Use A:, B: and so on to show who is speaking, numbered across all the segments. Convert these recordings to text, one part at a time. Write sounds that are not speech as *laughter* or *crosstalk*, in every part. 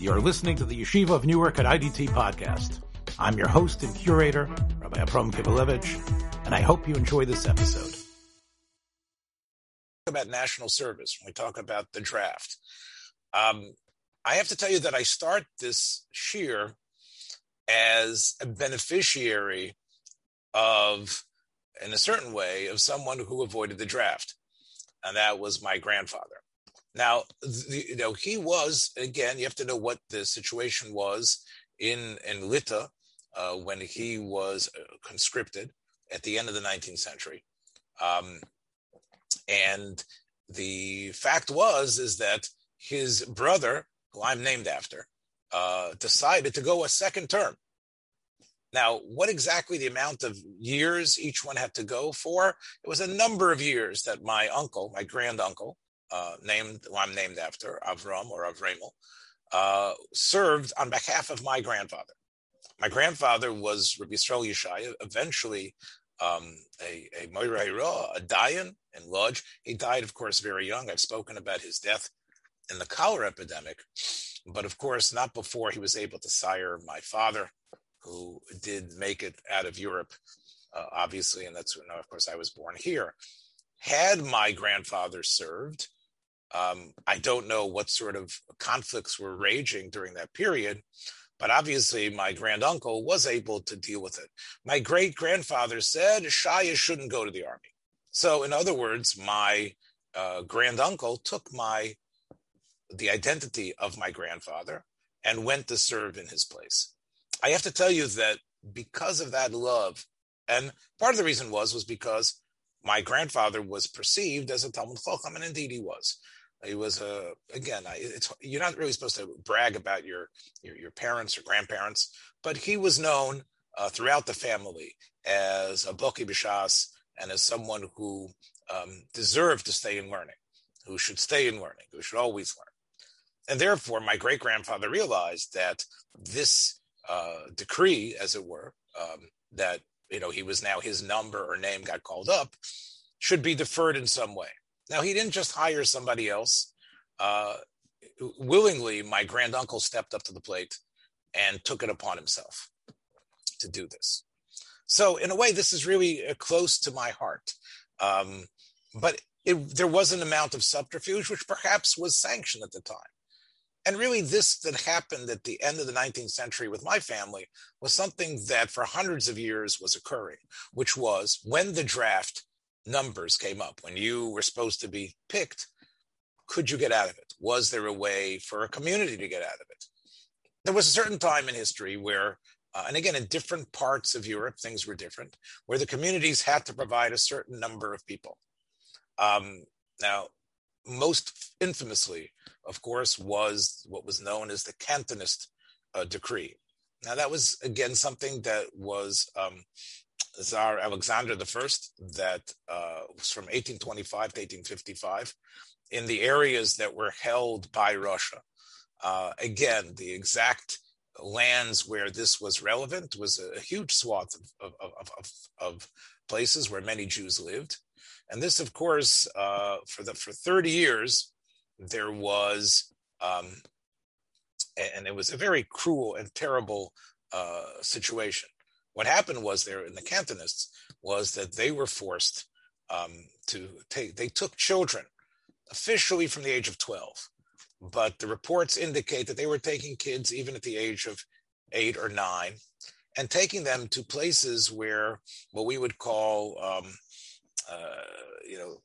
A: You're listening to the Yeshiva of Newark at IDT podcast. I'm your host and curator, Rabbi Abram Kibalevich, and I hope you enjoy this episode.
B: About national service, when we talk about the draft, um, I have to tell you that I start this shiur as a beneficiary of, in a certain way, of someone who avoided the draft, and that was my grandfather. Now, the, you know, he was again. You have to know what the situation was in in Lita uh, when he was uh, conscripted at the end of the 19th century, um, and the fact was is that his brother, who I'm named after, uh, decided to go a second term. Now, what exactly the amount of years each one had to go for? It was a number of years that my uncle, my granduncle, uh, named who I'm named after, Avram or Avramel, uh, served on behalf of my grandfather. My grandfather was Rabbi Yisrael Yeshaya, eventually um, a, a Moira a Dayan in Lodz. He died, of course, very young. I've spoken about his death in the cholera epidemic, but of course, not before he was able to sire my father, who did make it out of Europe, uh, obviously, and that's when, of course, I was born here. Had my grandfather served, um, I don't know what sort of conflicts were raging during that period, but obviously my granduncle was able to deal with it. My great grandfather said Shaya shouldn't go to the army. So, in other words, my uh, granduncle took my the identity of my grandfather and went to serve in his place. I have to tell you that because of that love, and part of the reason was was because my grandfather was perceived as a Talmud Chacham, and indeed he was. He was a again. It's you're not really supposed to brag about your your, your parents or grandparents, but he was known uh, throughout the family as a boki Bishas and as someone who um, deserved to stay in learning, who should stay in learning, who should always learn. And therefore, my great grandfather realized that this uh, decree, as it were, um, that you know he was now his number or name got called up, should be deferred in some way. Now, he didn't just hire somebody else. Uh, willingly, my granduncle stepped up to the plate and took it upon himself to do this. So, in a way, this is really uh, close to my heart. Um, but it, there was an amount of subterfuge, which perhaps was sanctioned at the time. And really, this that happened at the end of the 19th century with my family was something that for hundreds of years was occurring, which was when the draft numbers came up when you were supposed to be picked could you get out of it? Was there a way for a community to get out of it? There was a certain time in history where uh, and again in different parts of europe things were different where the communities had to provide a certain number of people. Um, now most infamously of course was what was known as the cantonist uh, decree now that was again something that was um, Tsar Alexander I, that uh, was from 1825 to 1855, in the areas that were held by Russia. Uh, again, the exact lands where this was relevant was a, huge swath of, of, of, of, places where many Jews lived. And this, of course, uh, for the for 30 years, there was, um, and it was a very cruel and terrible uh, situation. What happened was there in the Cantonists was that they were forced um, to take, they took children officially from the age of 12, but the reports indicate that they were taking kids even at the age of eight or nine and taking them to places where what we would call, um, you know,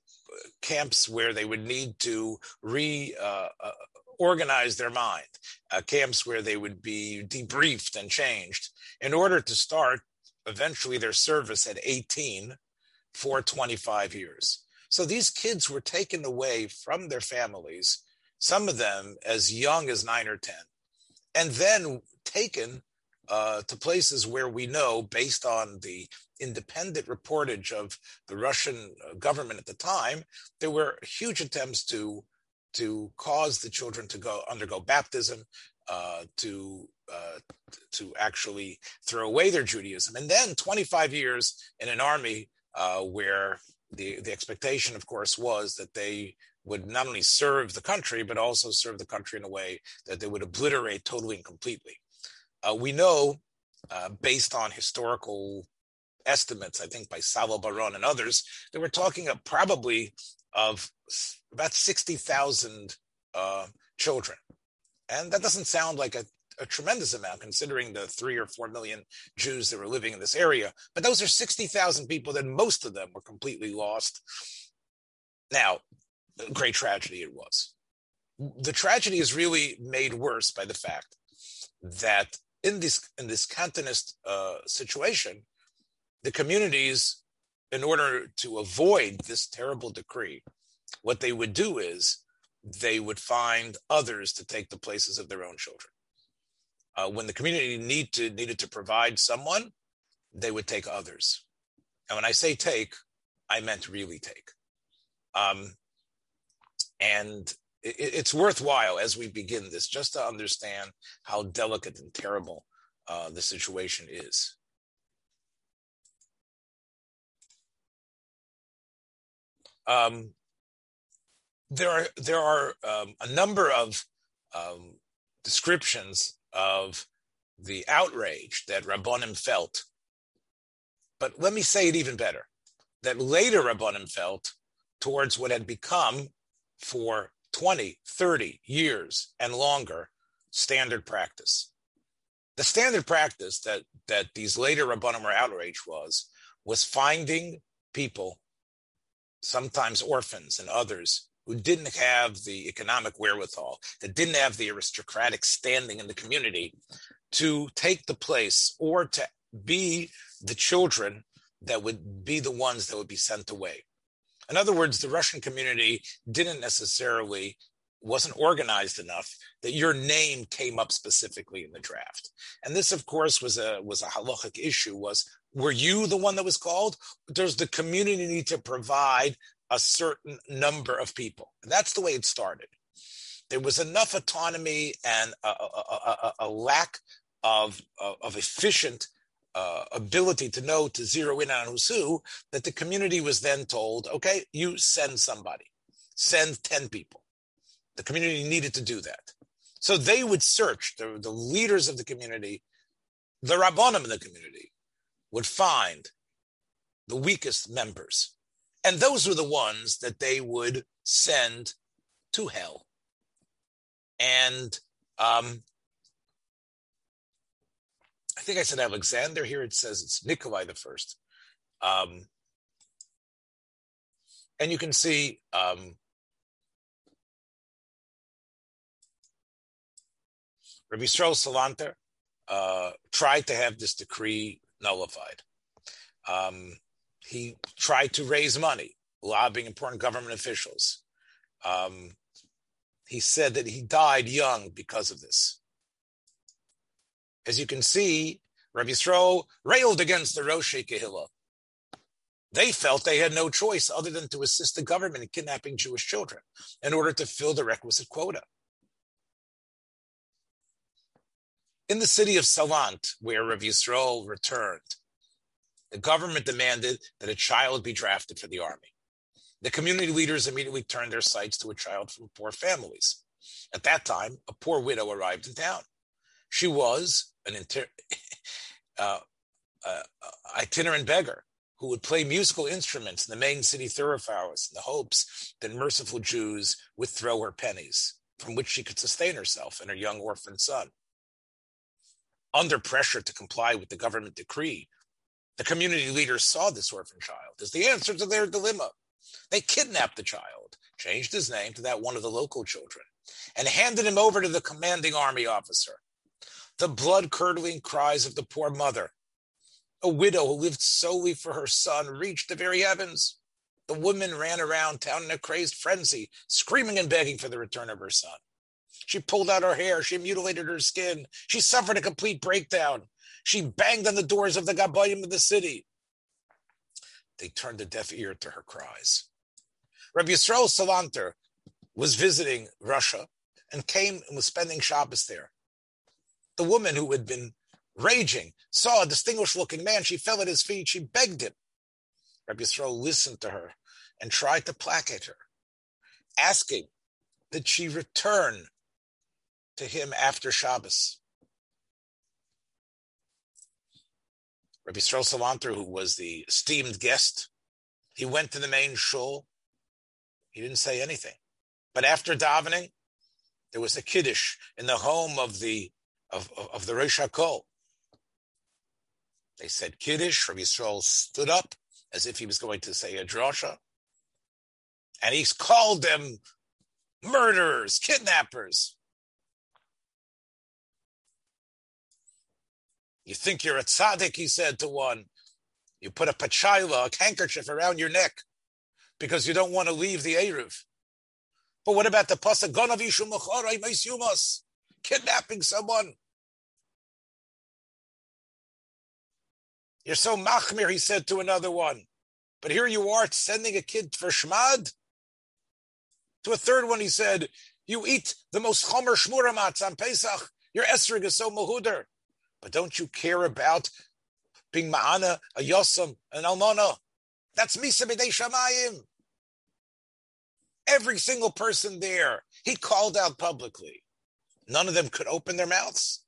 B: camps where they would need to re uh, uh, organize their mind, uh, camps where they would be debriefed and changed in order to start eventually their service at 18 for 25 years. So these kids were taken away from their families, some of them as young as nine or 10, and then taken uh, to places where we know, based on the independent reportage of the Russian uh, government at the time, there were huge attempts to to cause the children to go undergo baptism, uh, to uh, to actually throw away their Judaism, and then 25 years in an army uh, where the the expectation, of course, was that they would not only serve the country, but also serve the country in a way that they would obliterate totally and completely. Uh, we know, uh, based on historical estimates, I think by Salo Baron and others, that we're talking of probably of about 60,000 uh, children. And that doesn't sound like a, a, tremendous amount considering the three or four million Jews that were living in this area. But those are 60,000 people that most of them were completely lost. Now, great tragedy it was. The tragedy is really made worse by the fact that in this in this Cantonist uh, situation, the communities, in order to avoid this terrible decree, what they would do is they would find others to take the places of their own children. Uh, when the community need to needed to provide someone, they would take others. And when I say take, I meant really take. Um, and it, it's worthwhile as we begin this just to understand how delicate and terrible uh, the situation is. Um, there are there are um, a number of um, descriptions of the outrage that Rabbonim felt, but let me say it even better: that later Rabbonim felt towards what had become for 20, 30 years and longer standard practice. The standard practice that, that these later Rabbanim were outraged was, was finding people, sometimes orphans and others, who didn't have the economic wherewithal, that didn't have the aristocratic standing in the community to take the place or to be the children that would be the ones that would be sent away. In other words, the Russian community didn't necessarily wasn't organized enough that your name came up specifically in the draft. And this, of course, was a was a halachic issue. Was were you the one that was called? Does the community need to provide a certain number of people? And that's the way it started. There was enough autonomy and a, a, a, a lack of, of efficient uh, ability to know to zero in on who's who, that the community was then told, okay, you send somebody, send 10 people. The community needed to do that. So they would search, the, the leaders of the community, the rabbonim in the community, would find the weakest members. And those were the ones that they would send to hell. And um, I think I said Alexander. Here it says it's Nikolai the first. Um, and you can see um, Rabbi Yisrael Salanter uh, tried to have this decree nullified. Um, he tried to raise money, lobbying important government officials. Um, he said that he died young because of this. As you can see, Rabbi Yisrael railed against the Rosh Kehillah. They felt they had no choice other than to assist the government in kidnapping Jewish children in order to fill the requisite quota. In the city of Salant, where Rabbi Yisrael returned, the government demanded that a child be drafted for the army. The community leaders immediately turned their sights to a child from poor families. At that time, a poor widow arrived in town. She was an inter- *laughs* uh, uh, itinerant beggar who would play musical instruments in the main city thoroughfares in the hopes that merciful Jews would throw her pennies, from which she could sustain herself and her young orphan son. Under pressure to comply with the government decree, the community leaders saw this orphan child as the answer to their dilemma. They kidnapped the child, changed his name to that one of the local children, and handed him over to the commanding army officer, the blood curdling cries of the poor mother. A widow who lived solely for her son reached the very heavens. The woman ran around town in a crazed frenzy, screaming and begging for the return of her son. She pulled out her hair. She mutilated her skin. She suffered a complete breakdown. She banged on the doors of the Gabayim of the city. They turned a deaf ear to her cries. Rabbi Yisrael Salanter was visiting Russia and came and was spending Shabbos there the woman who had been raging saw a distinguished looking man. She fell at his feet. She begged him. Rabbi Yisrael listened to her and tried to placate her. asking that she return to him after Shabbos. Rabbi Yisrael Salanter, who was the esteemed guest, he went to the main shul. He didn't say anything. But after davening, there was a kiddush in the home of the of, of, of the Rosh HaKol. They said kiddush. Rabbi Yisrael stood up as if he was going to say a drasha, and he called them murderers, kidnappers. You think you're a tzaddik, he said to one. You put a pachayla, a handkerchief around your neck because you don't want to leave the Eruv. But what about the pasuk kidnapping someone? You're so machmir, he said to another one. But here you are sending a kid for shmad. To a third one, he said, you eat the most chomer shmuramatz on Pesach. Your esrig is so mahuder. But don't you care about being ma'ana, a yosam, an almana? That's misa b'dei shamayim. Every single person there, he called out publicly. None of them could open their mouths.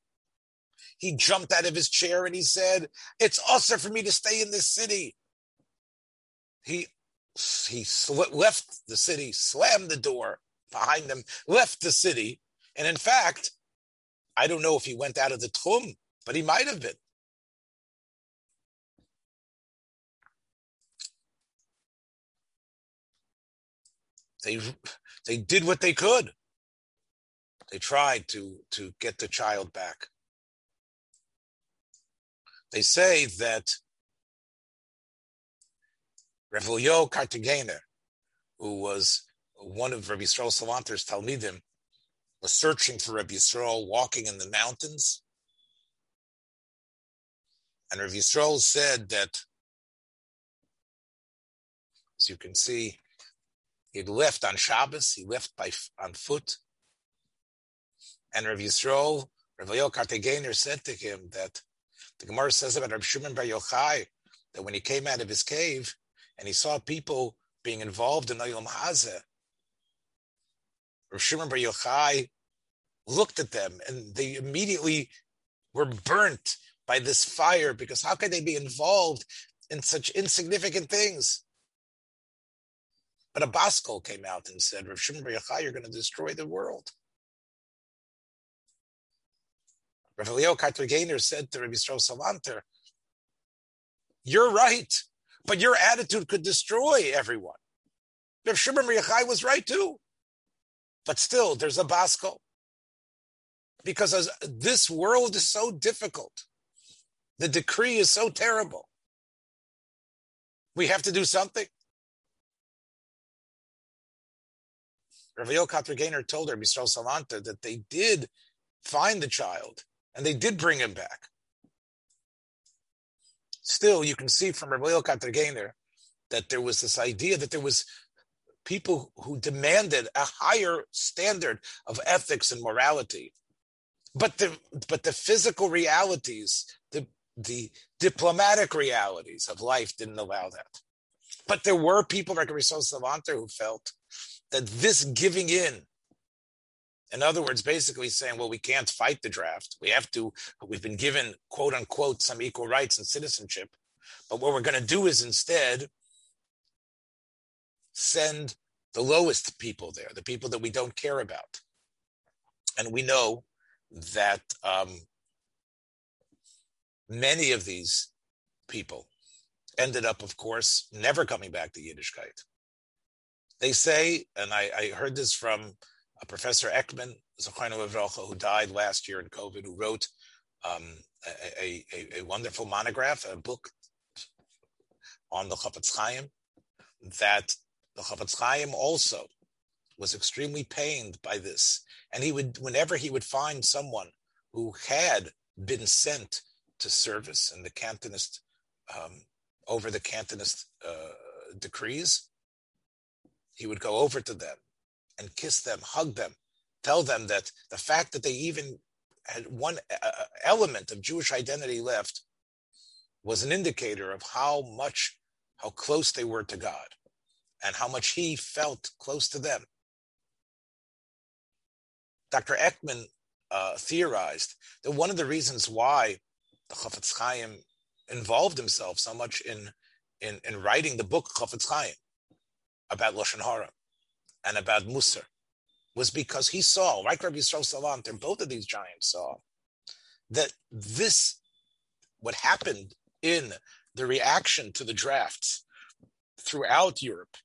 B: He jumped out of his chair and he said, It's also for me to stay in this city. He he sl- left the city, slammed the door behind them, left the city. And in fact, I don't know if he went out of the techum, but he might have been. They they did what they could. They tried to to get the child back. They say that Revelio Cartagena, who was one of Rabbi Yisrael Salanter's Talmidim, was searching for Rabbi Yisrael walking in the mountains. And Rabbi Yisrael said that, as you can see, he left on Shabbos, he left by on foot. And Rav Yisrael, Rav Yoel said to him that the Gemara says about Rav Shimon Bar Yochai that when he came out of his cave and he saw people being involved in Ayom Hazeh, Rav Shimon Bar Yochai looked at them and they immediately were burnt by this fire because how could they be involved in such insignificant things? But a Baskol came out and said, Rav Shimon Yochai, you're going to destroy the world. Rav Elio Kartagainer said to Rabbi Yisrael Salanter, you're right, but your attitude could destroy everyone. Rav Shimon Yochai was right too. But still, there's a Baskol. Because this world is so difficult, the decree is so terrible. We have to do something. Ravio Katragainer told her, Yisrael Salanta, that they did find the child and they did bring him back. Still, you can see from Ravio Katragainer that there was this idea that there was people who demanded a higher standard of ethics and morality. But the but the physical realities, the the diplomatic realities of life didn't allow that. But there were people like Rizal Salanter who felt that this giving in, in other words, basically saying, well, we can't fight the draft. We have to, we've been given, quote unquote, some equal rights and citizenship. But what we're going to do is instead send the lowest people there, the people that we don't care about. And we know that um, many of these people ended up, of course, never coming back to Yiddishkeit. They say, and I, I heard this from a Professor Ekman, who died last year in COVID, who wrote um, a, a, a, wonderful monograph, a book on the Chafetz Chaim, that the Chafetz Chaim also was extremely pained by this. And he would, whenever he would find someone who had been sent to service and the Cantonist, um, over the Cantonist uh, decrees, he would go over to them and kiss them, hug them, tell them that the fact that they even had one uh, element of Jewish identity left was an indicator of how much, how close they were to God and how much he felt close to them. Dr. Ekman uh, theorized that one of the reasons why the Chafetz Chaim involved himself so much in, in, in writing the book Chafetz Chaim about Lashon Hara and about Musar was because he saw, like Rabbi Yisrael Salanter, both of these giants saw, that this, what happened in the reaction to the drafts throughout Europe,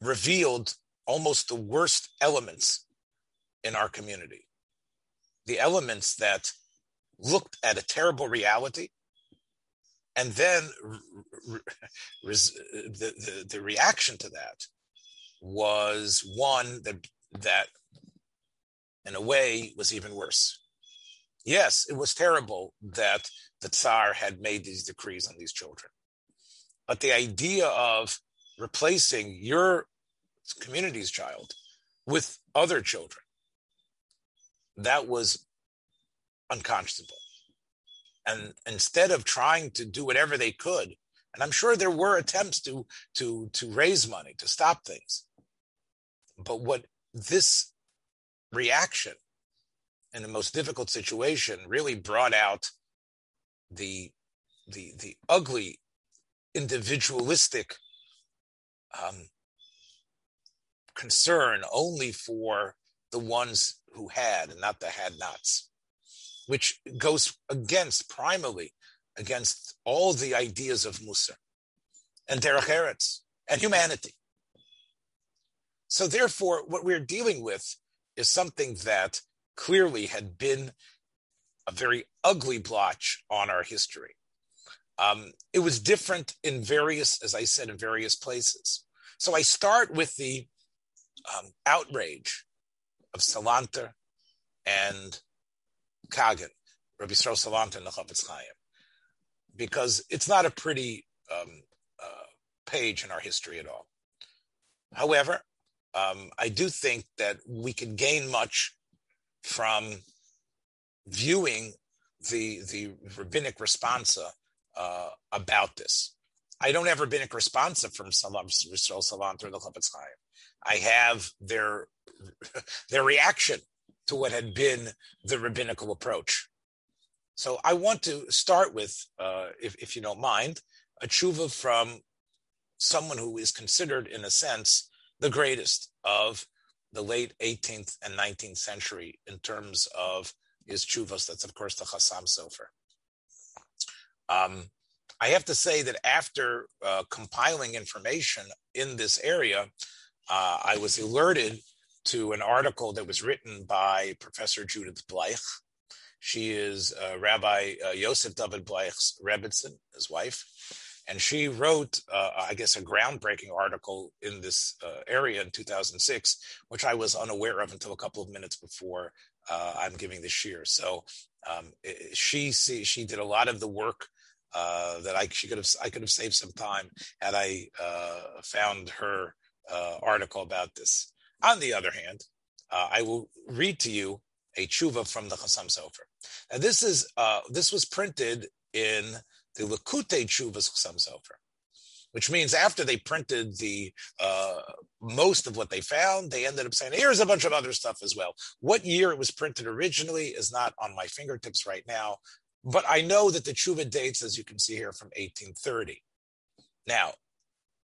B: revealed almost the worst elements in our community. The elements that looked at a terrible reality and then re- re- the, the, the reaction to that was one that that in a way was even worse. Yes it was terrible that the tsar had made these decrees on these children. But the idea of replacing your community's child with other children that was unconscionable. And instead of trying to do whatever they could and i'm sure there were attempts to to to raise money to stop things but what this reaction in the most difficult situation really brought out the the the ugly individualistic um, concern only for the ones who had and not the had nots which goes against primarily against all the ideas of Musa and Derech Eretz and humanity. So therefore, what we're dealing with is something that clearly had been a very ugly blotch on our history. Um, it was different in various, as I said, in various places. So I start with the um, outrage of Salanter and Kagan, Rabbi Yisrael the Chafetz Chaim, because it's not a pretty um, uh, page in our history at all. However, um, I do think that we can gain much from viewing the the rabbinic responsa uh, about this. I don't have rabbinic responsa from Salam Yisrael Salanter or the Chafetz Chaim. I have their *laughs* their reaction to what had been the rabbinical approach. So I want to start with, uh, if, if you don't mind, a tshuva from someone who is considered, in a sense, the greatest of the late 18th and 19th century in terms of his tshuvas. That's, of course, the Chassam Sofer. Um, I have to say that after uh, compiling information in this area, uh, I was alerted to an article that was written by Professor Judith Bleich. She is uh, Rabbi uh, Yosef David Bleich's Rebbitzin, his wife, and she wrote, uh, I guess, a groundbreaking article in this uh, area in 2006, which I was unaware of until a couple of minutes before uh, I'm giving the shiur. So um, she she did a lot of the work uh, that I she could have I could have saved some time had I found her article about this. On the other hand, uh, I will read to you a tshuva from the Chassam Sofer. Now, this is uh, this was printed in the Likutei Tshuvas Chassam Sofer, which means after they printed the uh, most of what they found, they ended up saying, "Here's a bunch of other stuff as well." What year it was printed originally is not on my fingertips right now, but I know that the tshuva dates, as you can see here, from 1830. Now,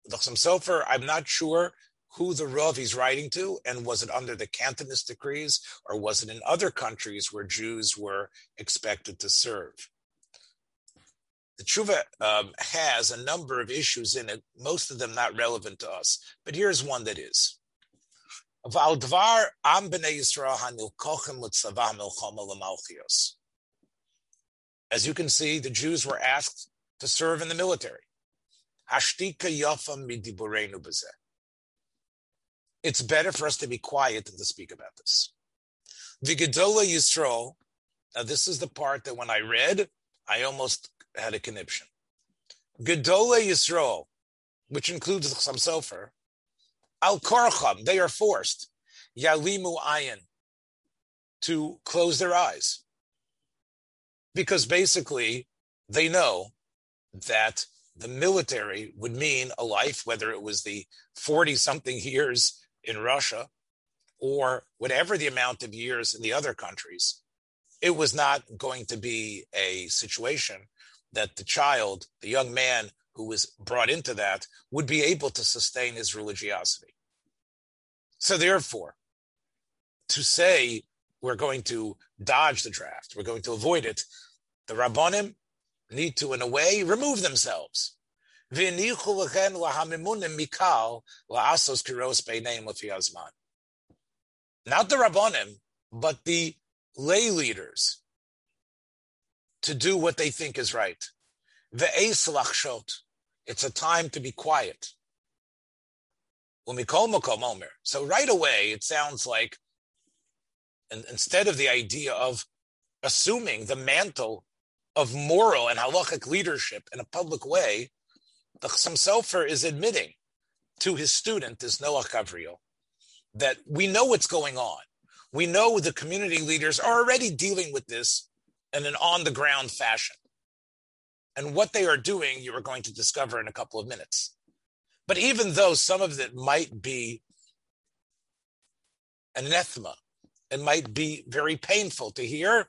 B: the Chassam Sofer, I'm not sure who the Rav he's writing to, and was it under the Cantonist decrees, or was it in other countries where Jews were expected to serve? The Tshuva um, has a number of issues in it, most of them not relevant to us, but here's one that is. As you can see, the Jews were asked to serve in the military it's better for us to be quiet than to speak about this. The Gedolei Yisrael, now this is the part that when I read, I almost had a conniption. Gedolei Yisrael, which includes the Chassam Sofer, Al Korcham, they are forced, Yalimu Ayin, to close their eyes. Because basically, they know that the military would mean a life, whether it was the 40 something years in Russia or whatever the amount of years in the other countries, it was not going to be a situation that the child, the young man who was brought into that, would be able to sustain his religiosity. So, therefore, to say we're going to dodge the draft, we're going to avoid it, the Rabbonim need to, in a way, remove themselves. Not the Rabbonim, but the lay leaders to do what they think is right. It's a time to be quiet. So right away, it sounds like and instead of the idea of assuming the mantle of moral and halachic leadership in a public way, the Chassam Sofer is admitting to his student, this Noah Gavriel, that we know what's going on. We know the community leaders are already dealing with this in an on the ground fashion. And what they are doing, you are going to discover in a couple of minutes. But even though some of it might be anathema, it might be very painful to hear,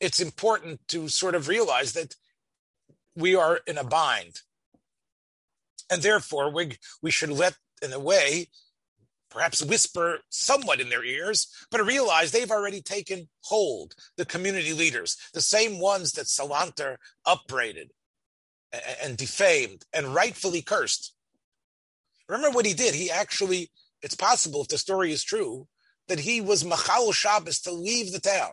B: it's important to sort of realize that we are in a bind. And therefore, we, we should let, in a way, perhaps whisper somewhat in their ears, but realize they've already taken hold, the community leaders, the same ones that Salanter upbraided and defamed and rightfully cursed. Remember what he did? He actually, it's possible if the story is true, that he was Machal Shabbos to leave the town.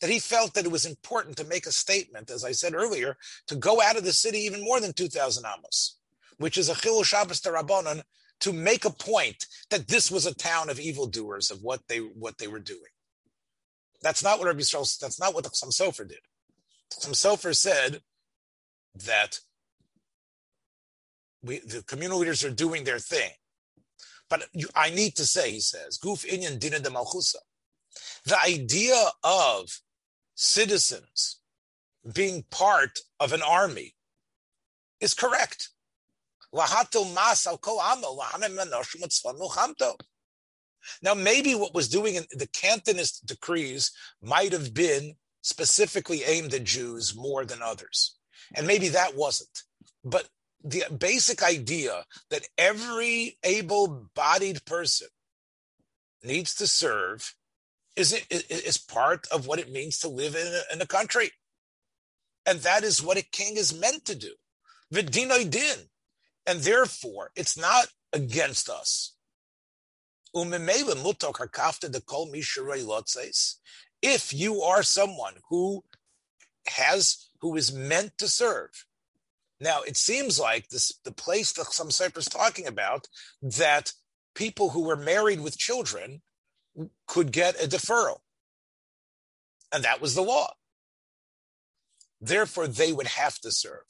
B: That he felt that it was important to make a statement, as I said earlier, to go out of the city even more than 2,000 amos, which is a Chil Shabbos Rabbanon, to make a point that this was a town of evildoers of what they what they were doing. That's not what Rabbi Yisrael, that's not what the Chassam Sofer did. The Sofer said that we, the communal leaders are doing their thing. But you, I need to say, he says, Guf inyan dina de malchusa. The idea of citizens being part of an army is correct. Now, maybe what was doing in the Cantonist decrees might have been specifically aimed at Jews more than others. And maybe that wasn't. But the basic idea that every able bodied person needs to serve is, is part of what it means to live in a, in a country. And that is what a king is meant to do. Vidinoi din. And therefore, it's not against us. If you are someone who has, who is meant to serve, now it seems like this the place that some is talking about that people who were married with children could get a deferral, and that was the law. Therefore, they would have to serve.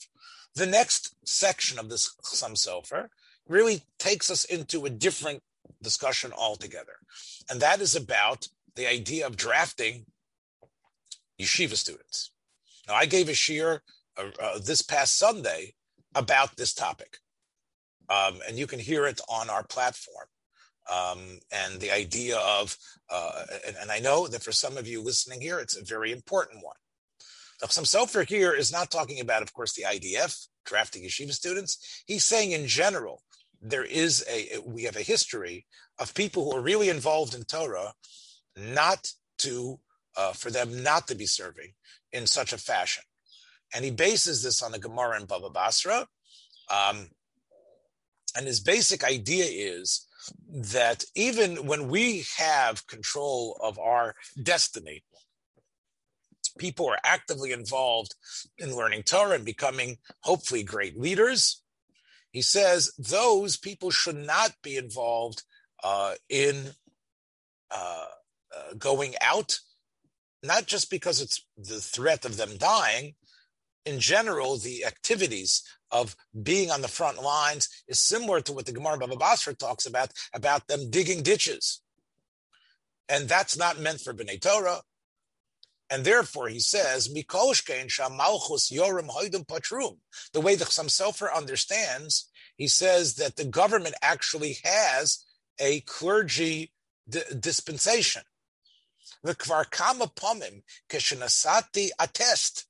B: The next section of this Chassam Sofer really takes us into a different discussion altogether. And that is about the idea of drafting yeshiva students. Now, I gave a shiur uh, uh, this past Sunday about this topic. Um, and you can hear it on our platform. Um, and the idea of, uh, and, and, I know that for some of you listening here, it's a very important one. Some Sofer here is not talking about, of course, the IDF drafting yeshiva students. He's saying in general, there is a, we have a history of people who are really involved in Torah, not to, uh, for them not to be serving in such a fashion. And he bases this on the Gemara in Baba Basra. Um, and his basic idea is that even when we have control of our destiny, people are actively involved in learning Torah and becoming hopefully great leaders. He says those people should not be involved uh, in uh, uh, going out, not just because it's the threat of them dying. In general, the activities of being on the front lines is similar to what the Gemara Baba Basra talks about, about them digging ditches. And that's not meant for B'nai Torah. And therefore, he says, Patrum. The way the Chassam Sofer understands, he says that the government actually has a clergy d- dispensation. The kvar kama pomim keshenasati attest.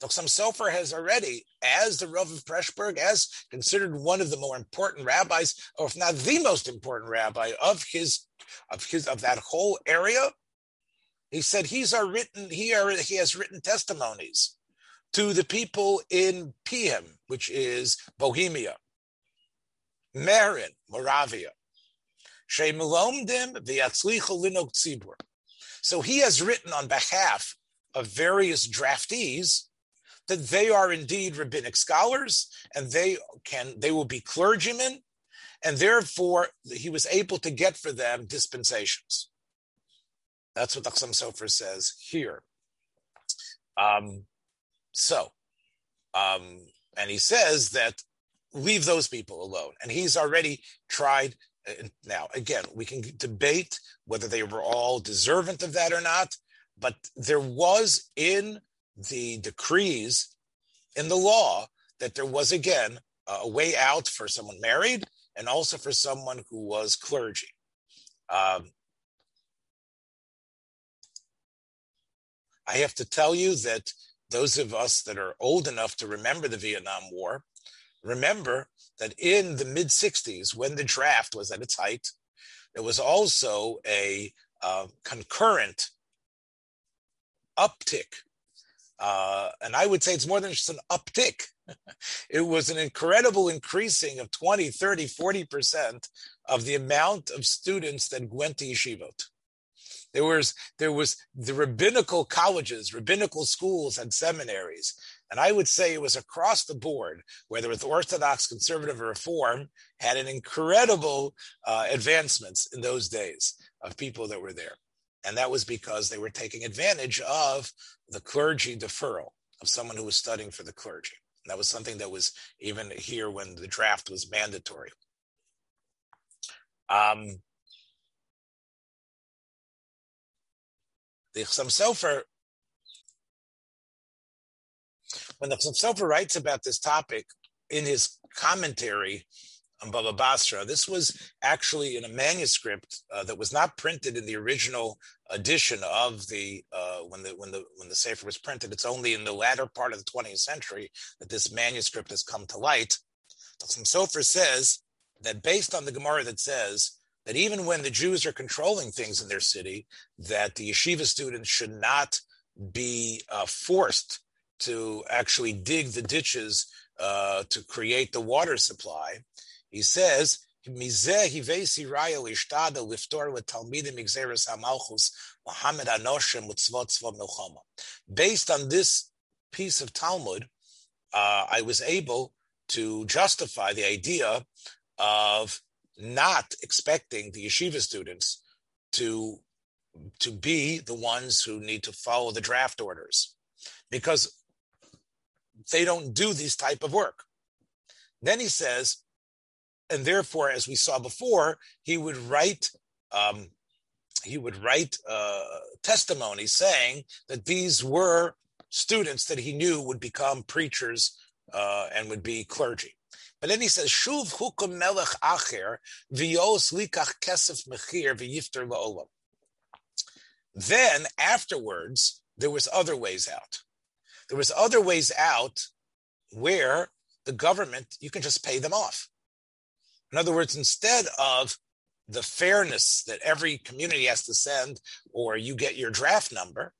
B: The Chassam Sofer has already, as the Rav of Pressburg, as considered one of the more important rabbis, or if not the most important rabbi of his of his of that whole area. He said he's are written he are, he has written testimonies to the people in Pihem, which is Bohemia, Marin, Moravia. So he has written on behalf of various draftees that they are indeed rabbinic scholars and they can they will be clergymen and therefore he was able to get for them dispensations that's what Chassam Sofer says here um, so um, and he says that leave those people alone and he's already tried uh, now again we can debate whether they were all deserving of that or not but there was in the decrees in the law that there was again a way out for someone married and also for someone who was clergy. Um, I have to tell you that those of us that are old enough to remember the Vietnam War remember that in the mid 60s, when the draft was at its height, there was also a uh, concurrent uptick uh, and I would say it's more than just an uptick. *laughs* it was an incredible increasing of 20, 30, 40% of the amount of students that went to yeshivot. There was, there was the rabbinical colleges, rabbinical schools and seminaries. And I would say it was across the board, whether it's Orthodox, conservative, or reform, had an incredible uh, advancements in those days of people that were there. And that was because they were taking advantage of the clergy deferral of someone who was studying for the clergy. And that was something that was even here when the draft was mandatory. Um, the Chassam Sofer, when the Chassam Sofer writes about this topic in his commentary on Baba Basra. This was actually in a manuscript uh, that was not printed in the original edition of the uh, when the when the when the Sefer was printed. It's only in the latter part of the 20th century that this manuscript has come to light. Some Sofer says that based on the Gemara that says that even when the Jews are controlling things in their city, that the yeshiva students should not be uh, forced to actually dig the ditches uh, to create the water supply. He says, Based on this piece of Talmud, uh, I was able to justify the idea of not expecting the yeshiva students to to be the ones who need to follow the draft orders because they don't do this type of work. Then he says, and therefore, as we saw before, he would write um, he would write uh, testimony saying that these were students that he knew would become preachers uh, and would be clergy. But then he says, "Shuv hukum melech acher v'yos likach kesef mechir v'yifter la'olam." Then afterwards, there was other ways out. There was other ways out where the government you can just pay them off. In other words, instead of the fairness that every community has to send, or you get your draft number,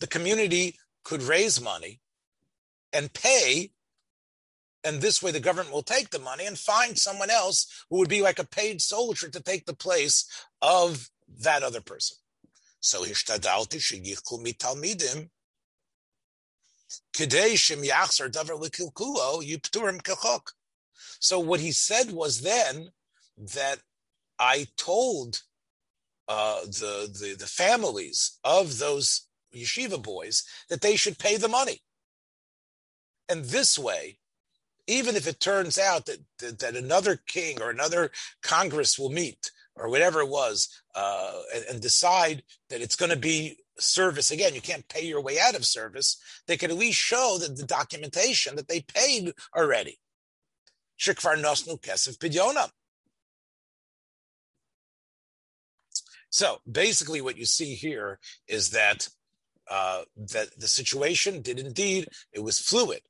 B: the community could raise money and pay. And this way, the government will take the money and find someone else who would be like a paid soldier to take the place of that other person. So, hishtadalti sheyichku mitalmidim Kidei shem davar likilkulo yipturim kechok. So what he said was then that I told uh, the, the the families of those yeshiva boys that they should pay the money. And this way, even if it turns out that, that, that another king or another Congress will meet or whatever it was uh, and, and decide that it's going to be service again you can't pay your way out of service they could at least show that the documentation that they paid already Shikvar Nosnu Kesef Pidyonam. So basically, what you see here is that uh, that the situation did indeed it was fluid.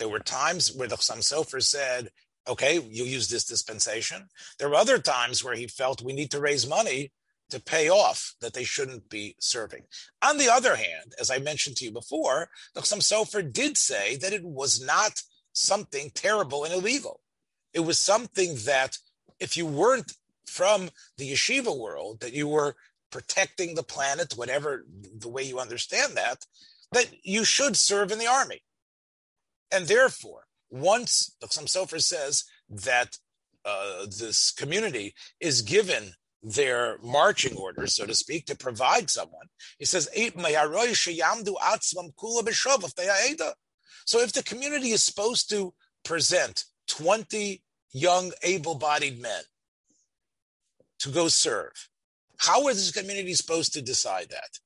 B: There were times where the Chassam Sofer said, "Okay, you use this dispensation." There were other times where he felt we need to raise money to pay off that they shouldn't be serving. On the other hand, as I mentioned to you before, the Chassam Sofer did say that it was not something terrible and illegal. It was something that if you weren't from the yeshiva world, that you were protecting the planet, whatever the way you understand that, that you should serve in the army. And therefore, once Chassam Sofer says that uh, this community is given their marching orders, so to speak, to provide someone. He says, So if the community is supposed to present 20 young, able bodied men to go serve, how is this community supposed to decide that?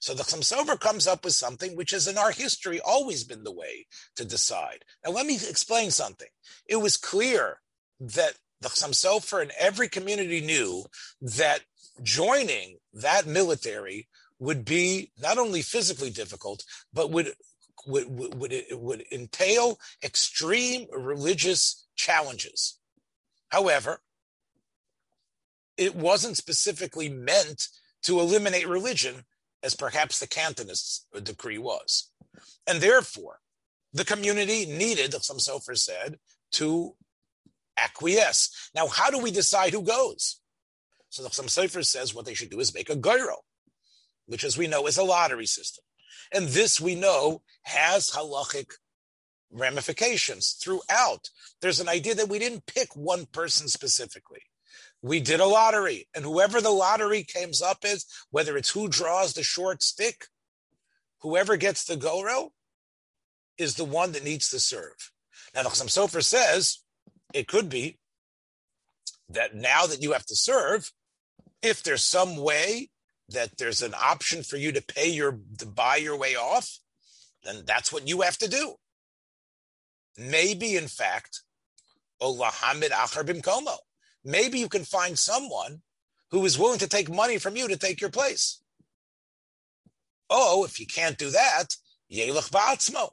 B: So the Chassam Sofer comes up with something which has in our history always been the way to decide. Now, let me explain something. It was clear that the Chassam Sofer and every community knew that joining that military would be not only physically difficult, but would would would, it would entail extreme religious challenges. However, it wasn't specifically meant to eliminate religion, as perhaps the Cantonists' decree was, and therefore the community needed, Chassam Sofer said, to acquiesce. Now, how do we decide who goes? So the Chassam Sofer says what they should do is make a goiro, which, as we know, is a lottery system. And this we know has halachic ramifications throughout. There's an idea that we didn't pick one person specifically. We did a lottery, and whoever the lottery comes up is, whether it's who draws the short stick, whoever gets the goro is the one that needs to serve. Now, the Chassam Sofer says it could be that now that you have to serve, if there's some way that there's an option for you to pay your to buy your way off, then that's what you have to do. Maybe, in fact, Olahamid Achar Bimkomo. Maybe you can find someone who is willing to take money from you to take your place. Oh, if you can't do that, Yelach Ba'atzmo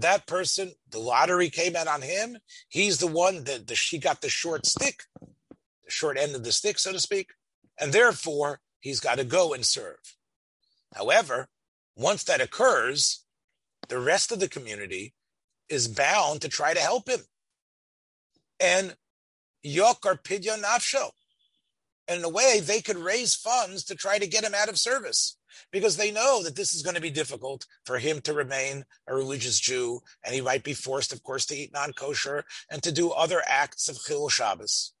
B: that person, the lottery came out on him. He's the one that the, she got the short stick, the short end of the stick, so to speak. And therefore, he's got to go and serve. However, once that occurs, the rest of the community is bound to try to help him. And Yokar Pidyon Nafsho. And in a way, they could raise funds to try to get him out of service because they know that this is going to be difficult for him to remain a religious Jew, and he might be forced, of course, to eat non-kosher and to do other acts of chil Shabbos.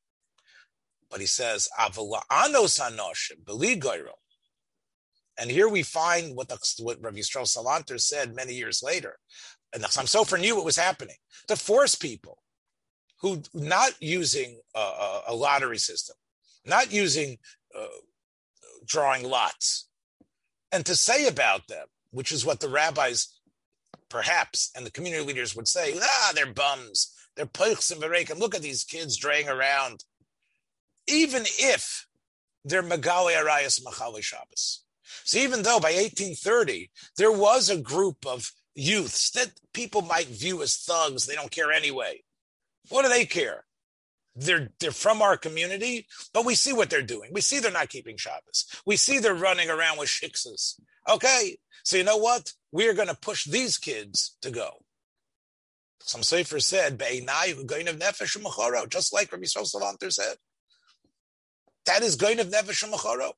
B: But he says, anos And here we find what, the, what Rav Yisrael Salanter said many years later. And the Sofer knew what was happening to force people who not using a, a, lottery system, not using uh, drawing lots, and to say about them, which is what the rabbis perhaps and the community leaders would say, ah, they're bums, they're poichs and. Look at these kids draying around. Even if they're Magali Arayas Machali Shabbos. So even though by 1830 there was a group of youths that people might view as thugs, they don't care anyway. What do they care? they're they're from our community, but we see what they're doing. We see they're not keeping Shabbos. We see they're running around with shiksas. Okay, so you know what? We are going to push these kids to go. Chassam Sofer said, nefesh just like Rabbi Yisrael Salanter said. That is going of nefesh.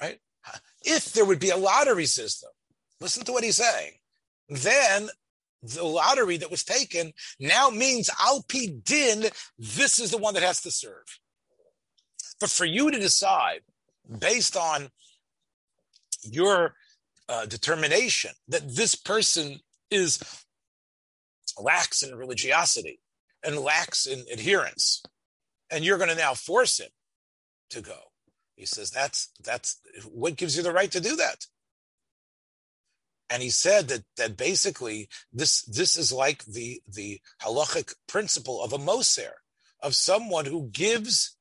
B: Right? If there would be a lottery system, listen to what he's saying, then the lottery that was taken now means Alpi Din, this is the one that has to serve. But for you to decide based on your uh, determination that this person is lacks in religiosity and lacks in adherence, and you're going to now force him to go. He says, that's, that's what gives you the right to do that and he said that that basically this this is like the the halachic principle of a moser, of someone who gives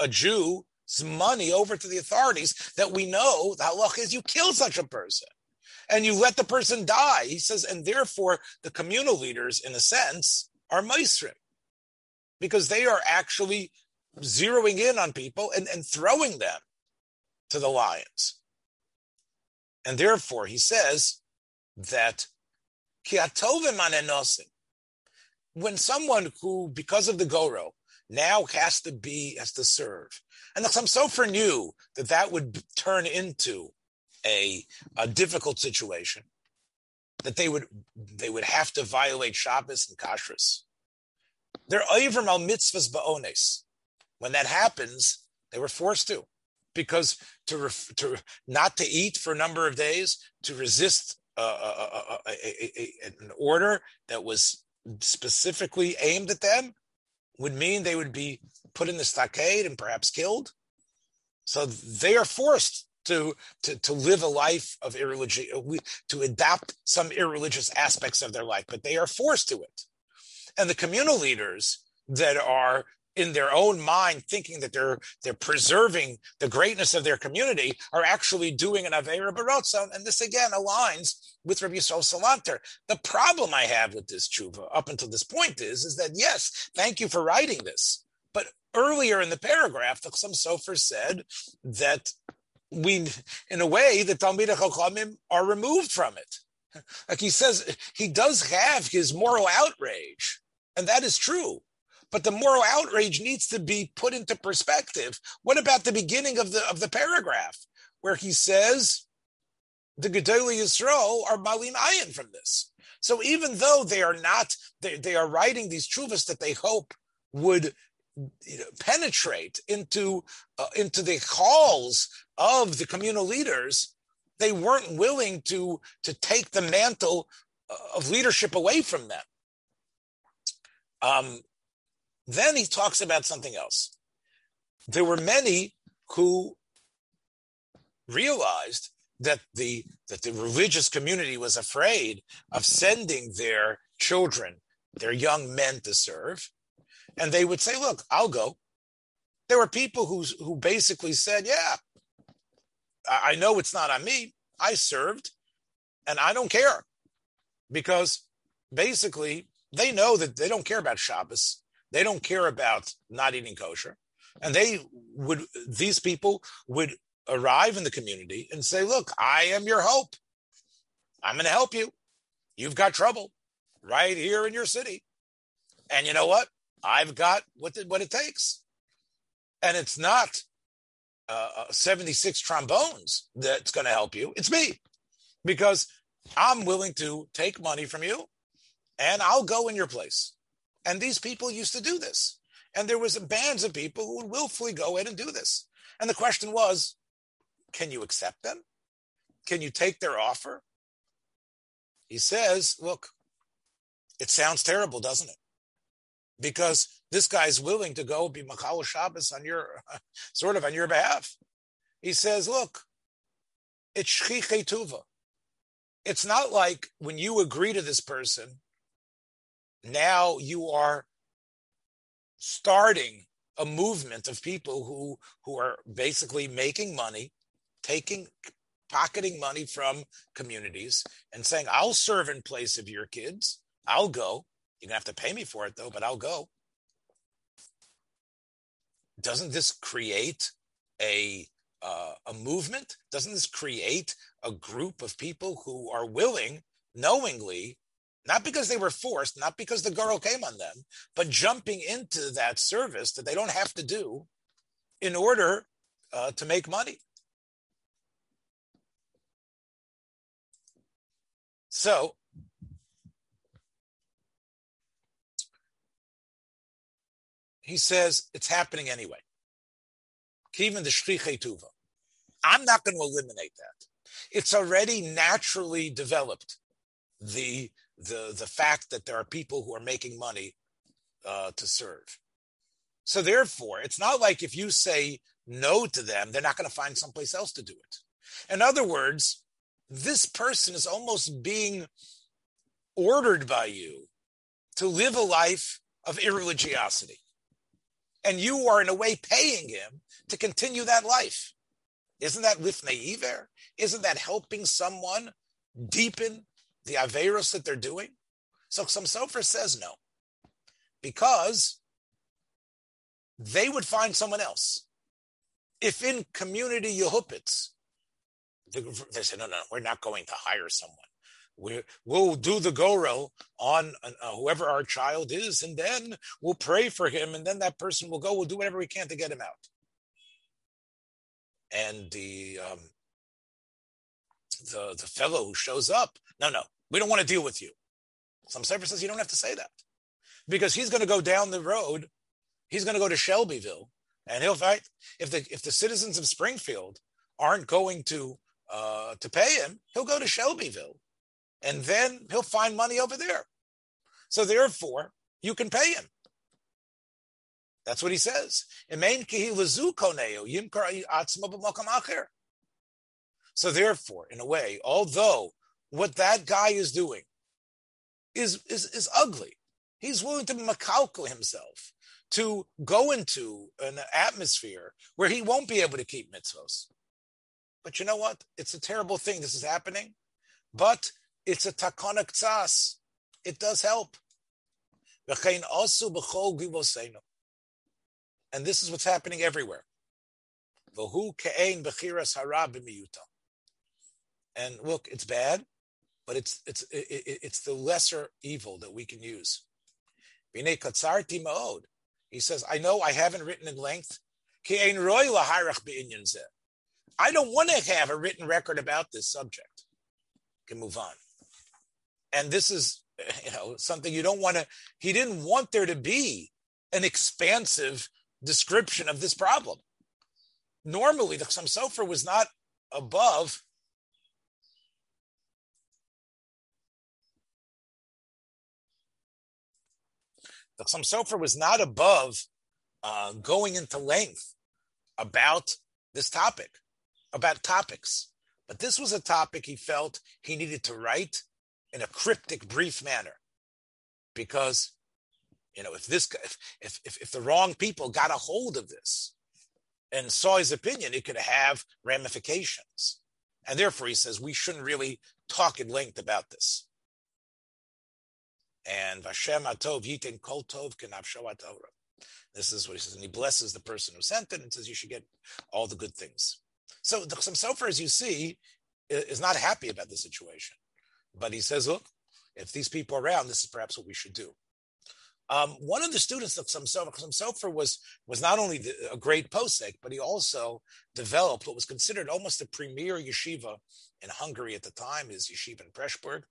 B: a Jew money over to the authorities that we know the halach is you kill such a person and you let the person die. He says, and therefore the communal leaders, in a sense, are maestrim because they are actually zeroing in on people and, and throwing them to the lions. And therefore, he says that when someone who, because of the goro, now has to be, has to serve, and the Sofer knew that that would turn into a, a difficult situation, that they would they would have to violate Shabbos and Kashrus. They're over al mitzvahs ba'ones. When that happens, they were forced to, because to ref, to not to eat for a number of days, to resist uh, uh, uh, a, a, an order that was specifically aimed at them, would mean they would be put in the stockade and perhaps killed. So they are forced to, to, to live a life of irreligious, to adopt some irreligious aspects of their life, but they are forced to it. And the communal leaders that are in their own mind thinking that they're they're preserving the greatness of their community are actually doing an Avera Barotza. And this again aligns with Rabbi Yisrael Salanter. The problem I have with this tshuva up until this point is, is that yes, thank you for writing this. But earlier in the paragraph, the Chassam Sofer said that we, in a way, the Talmidei Chachamim are removed from it. Like he says, he does have his moral outrage, and that is true. But the moral outrage needs to be put into perspective. What about the beginning of the of the paragraph where he says the Gedolei Yisrael are malin ayin from this? So even though they are not, they, they are writing these chuvas that they hope would you know, penetrate into uh, into the halls of the communal leaders, they weren't willing to to take the mantle uh, of leadership away from them. Um, then he talks about something else. There were many who realized that the that the religious community was afraid of sending their children, their young men to serve, and they would say, "Look, I'll go." There were people who who basically said, "Yeah, I know it's not on me. I served, and I don't care," because basically they know that they don't care about Shabbos. They don't care about not eating kosher, and they would. These people would arrive in the community and say, "Look, I am your hope. I'm going to help you. You've got trouble right here in your city, and you know what? I've got what, the, what it takes. And it's not uh, uh 76 trombones that's going to help you. It's me because I'm willing to take money from you and I'll go in your place. And these people used to do this. And there was bands of people who would willfully go in and do this. And the question was, can you accept them? Can you take their offer? He says, look, it sounds terrible, doesn't it? because this guy's willing to go be Machal Shabbos on your, *laughs* sort of on your behalf. He says, look, it's Shchiche. It's not like when you agree to this person, now you are starting a movement of people who who are basically making money, taking pocketing money from communities and saying, I'll serve in place of your kids. I'll go. You're gonna have to pay me for it though, but I'll go. Doesn't this create a uh, a movement? Doesn't this create a group of people who are willing, knowingly, not because they were forced, not because the girl came on them, but jumping into that service that they don't have to do in order uh, to make money? So he says it's happening anyway. Even the shriche tuva. I'm not going to eliminate that. It's already naturally developed the the the fact that there are people who are making money uh, to serve. So therefore, it's not like if you say no to them, they're not going to find someplace else to do it. In other words, this person is almost being ordered by you to live a life of irreligiosity and you are in a way paying him to continue that life. Isn't that lifnei? Isn't that helping someone deepen the averos that they're doing? So Chassam Sofer says no, because they would find someone else. If in community Yehupitz, they say, no, no, we're not going to hire someone. we will do the gorel on uh, whoever our child is, and then we'll pray for him, and then that person will go. We'll do whatever we can to get him out. And the um, the the fellow who shows up, no, no, we don't want to deal with you. Chassam Sofer says you don't have to say that because he's going to go down the road. He's going to go to Shelbyville, and he'll fight. If the if the citizens of Springfield aren't going to uh, to pay him, he'll go to Shelbyville, and then he'll find money over there. So therefore, you can pay him. That's what he says. So therefore, in a way, although what that guy is doing is is, is ugly, he's willing to makalko himself to go into an atmosphere where he won't be able to keep mitzvos. But you know what? It's a terrible thing. This is happening, but it's a takonak tzas. It does help. And this is what's happening everywhere. And look, it's bad, but it's it's it, it's the lesser evil that we can use. He says, I know I haven't written in length. I don't want to have a written record about this subject. Can move on. And this is, *laughs* you know, something you don't want to. He didn't want there to be an expansive description of this problem. Normally, the Chassam Sofer was not above the Chassam Sofer was not above uh, going into length about this topic about topics. But this was a topic he felt he needed to write in a cryptic, brief manner. Because, you know, if this if if if the wrong people got a hold of this and saw his opinion, it could have ramifications. And therefore he says we shouldn't really talk in length about this. And Vashem Atov Yitin Kol Tov This is what he says, and he blesses the person who sent it and says you should get all the good things. So the Chassam Sofer, as you see, is not happy about the situation. But he says, look, if these people are around, this is perhaps what we should do. Um, one of the students of Chassam Sofer was, was not only the, a great posek, but he also developed what was considered almost the premier yeshiva in Hungary at the time, his yeshiva in Pressburg.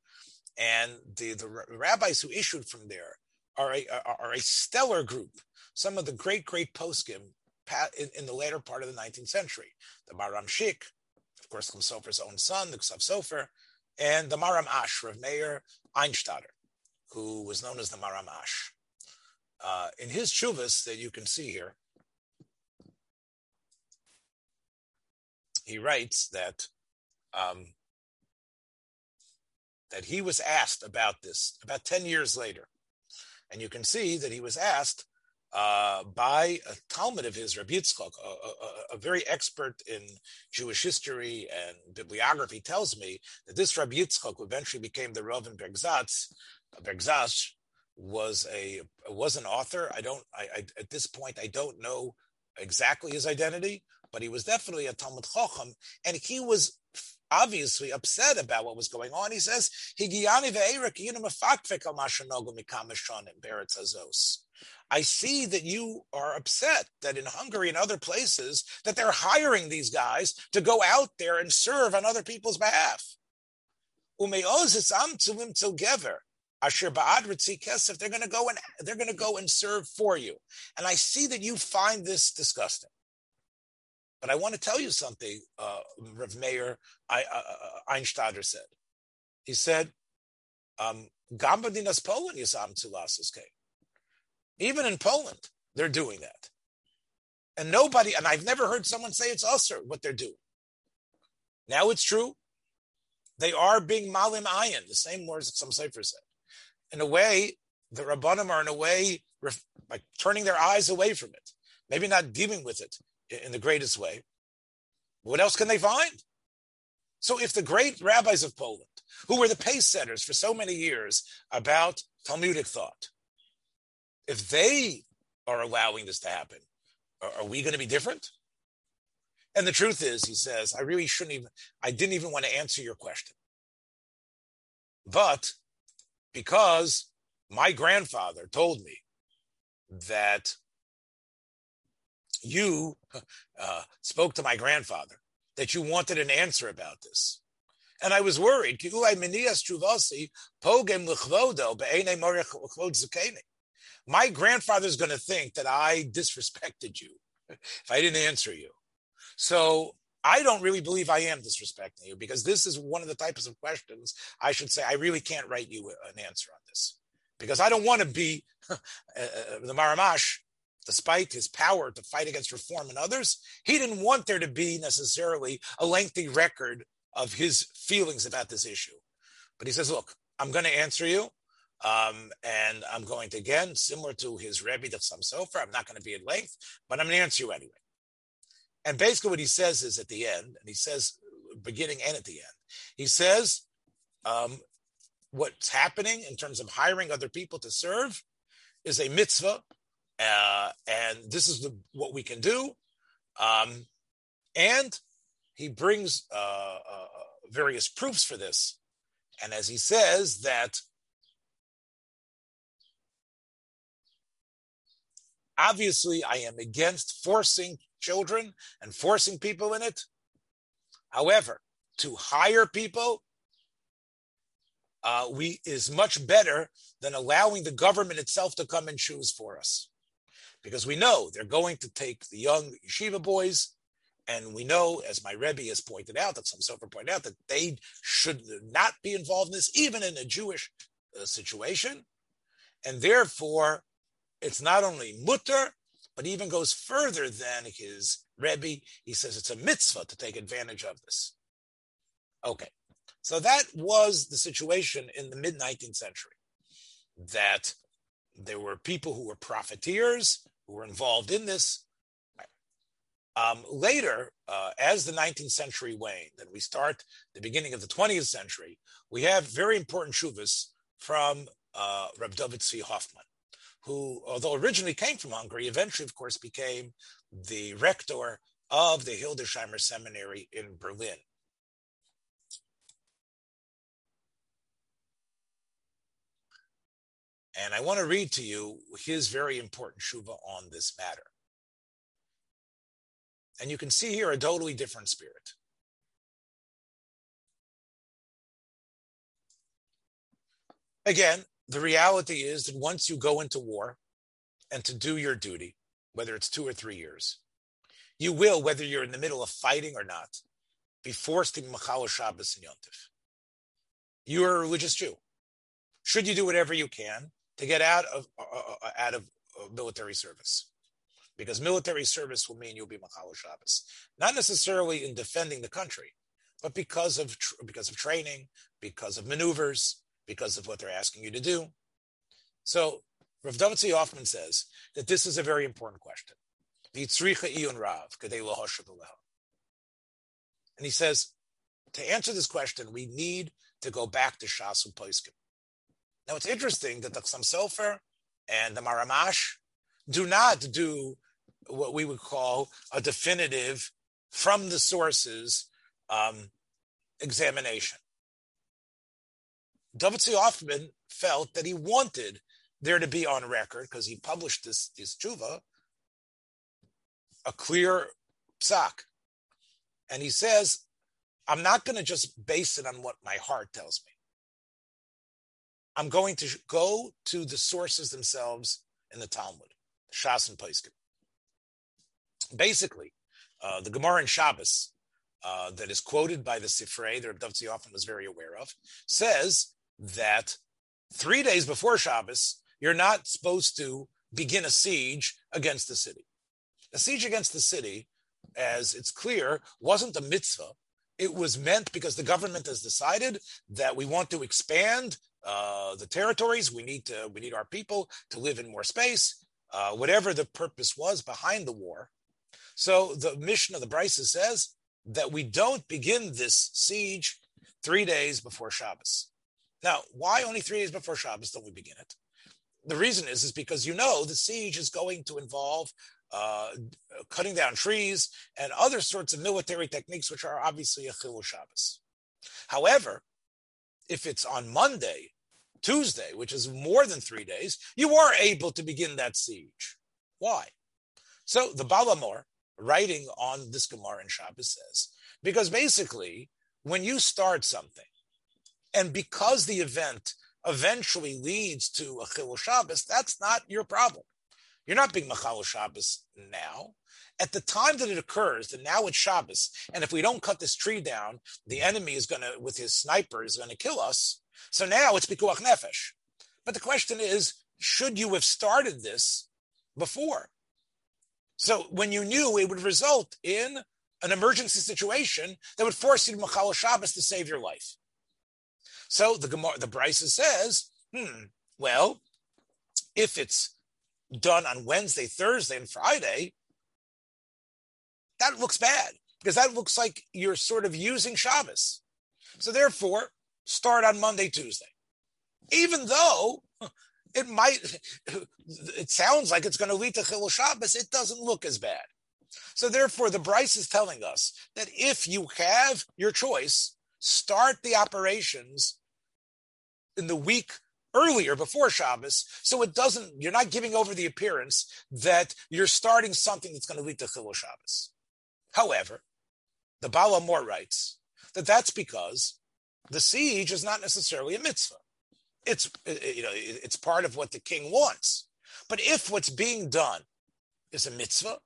B: And the, the rabbis who issued from there are a, are a stellar group. Some of the great, great poskim in, in, the later part of the 19th century. The Maram Shik, of course, Sofer's own son, the Ksav Sofer, and the Maram Ash, Rav Meir Eisenstadter, who was known as the Maram Ash. Uh, in his chuvas that you can see here, he writes that um, that he was asked about this about 10 years later. And you can see that he was asked uh, by a Talmud of his, Rabbi Yitzchok, a, a, a, very expert in Jewish history and bibliography, tells me that this Rabbi Yitzchok, who eventually became the Rav in Bergzatz, Bergzatz was a was an author. I don't. I, I, at this point I don't know exactly his identity, but he was definitely a Talmud Chochem, and he was obviously upset about what was going on. He says, I see that you are upset that in Hungary and other places that they're hiring these guys to go out there and serve on other people's behalf. They're going to go and they're going to go and serve for you. And I see that you find this disgusting. But I want to tell you something, uh, Rav Meir I, uh, uh Eisenstadter said. He said, um, Gambadinas Poland Yisam Tzulasas came. Even in Poland, they're doing that. And nobody, and I've never heard someone say it's us or what they're doing. Now it's true. They are being malim ayin, the same words that Chassam Sofer said. In a way, the Rabbanim are in a way like turning their eyes away from it. Maybe not dealing with it in the greatest way. What else can they find? So if the great rabbis of Poland, who were the pace setters for so many years about Talmudic thought, if they are allowing this to happen, are, we going to be different? And the truth is, he says, I really shouldn't even, I didn't even want to answer your question. But because my grandfather told me that you *laughs* uh, spoke to my grandfather, that you wanted an answer about this. And I was worried. My grandfather's going to think that I disrespected you *laughs* if I didn't answer you. So I don't really believe I am disrespecting you because this is one of the types of questions I should say I really can't write you an answer on this because I don't want to be *laughs* uh, uh, the Maramash, despite his power to fight against reform and others. He didn't want there to be necessarily a lengthy record of his feelings about this issue. But he says, look, I'm going to answer you. Um, and I'm going to, again, similar to his Rebbe, that Chassam Sofer, I'm not going to be at length, but I'm going to answer you anyway. And basically, what he says is at the end, and he says beginning and at the end, he says, um, what's happening in terms of hiring other people to serve is a mitzvah, uh, and this is the, what we can do. Um, and he brings uh, uh, various proofs for this. And as he says, that obviously I am against forcing children and forcing people in it. However, to hire people uh, we is much better than allowing the government itself to come and choose for us, because we know they're going to take the young yeshiva boys, and we know, as my rebbe has pointed out, that Chassam Sofer pointed out, that they should not be involved in this, even in a Jewish uh, situation, and therefore, it's not only mutter, but even goes further than his rebbe. He says it's a mitzvah to take advantage of this. Okay. So that was the situation in the mid 19th century, that there were people who were profiteers who were involved in this. Um, later, uh, as the 19th century waned and we start the beginning of the 20th century, we have very important shuvas from uh, Reb David Tzvi Hoffman, who, although originally came from Hungary, eventually, of course, became the rector of the Hildesheimer Seminary in Berlin. And I want to read to you his very important shuva on this matter. And you can see here a totally different spirit. Again, the reality is that once you go into war and to do your duty, whether it's two or three years, you will, whether you're in the middle of fighting or not, be forced to Machal Shabbos and Yontif. You are a religious Jew. Should you do whatever you can to get out of uh, uh, uh, out of military service, because military service will mean you'll be Machal Shabbos, not necessarily in defending the country, but because of tr- because of training, because of maneuvers, because of what they're asking you to do. So Rav David Hoffman says that this is a very important question. And he says, to answer this question, we need to go back to Shasu Poiskim. Now it's interesting that the Chassam Sofer and the Maramash do not do what we would call a definitive from the sources um, examination. David Hoffman felt that he wanted there to be on record, because he published this, this tshuva, a clear psak. And he says, I'm not going to just base it on what my heart tells me. I'm going to go to the sources themselves in the Talmud, Shas and Paiskim. Basically, uh, the Gemara in Shabbos uh, that is quoted by the Sifrei that Rav often was very aware of says that three days before Shabbos, you're not supposed to begin a siege against the city. A siege against the city, as it's clear, wasn't a mitzvah. It was meant because the government has decided that we want to expand uh, the territories. We need to we need our people to live in more space. Uh, whatever the purpose was behind the war. So the mission of the Brisa says that we don't begin this siege three days before Shabbos. Now, why only three days before Shabbos don't we begin it? The reason is is because you know the siege is going to involve uh, cutting down trees and other sorts of military techniques, which are obviously a chilul Shabbos. However, if it's on Monday, Tuesday, which is more than three days, you are able to begin that siege. Why? So the Baal HaMaor, writing on this Gemara in Shabbos, says, because basically, when you start something, and because the event eventually leads to a Chilul Shabbos, that's not your problem. You're not being Machal Shabbos now. At the time that it occurs, that now it's Shabbos, and if we don't cut this tree down, the enemy is going to, with his sniper, is going to kill us. So now it's Pikuach Nefesh. But the question is, should you have started this before? So when you knew it would result in an emergency situation that would force you to Machal Shabbos to save your life. So the Gemara, the Brisa says, hmm, well, if it's done on Wednesday, Thursday, and Friday, that looks bad because that looks like you're sort of using Shabbos. So therefore, start on Monday, Tuesday. Even though it might, it sounds like it's going to lead to Chilul Shabbos, it doesn't look as bad. So therefore, the Bryce is telling us that if you have your choice, start the operations in the week earlier before Shabbos, so it doesn't. You're not giving over the appearance that you're starting something that's going to lead to Chilul Shabbos. However, the Baal HaMaor writes that that's because the siege is not necessarily a mitzvah. It's eh, you know it's part of what the king wants. But if what's being done is a mitzvah,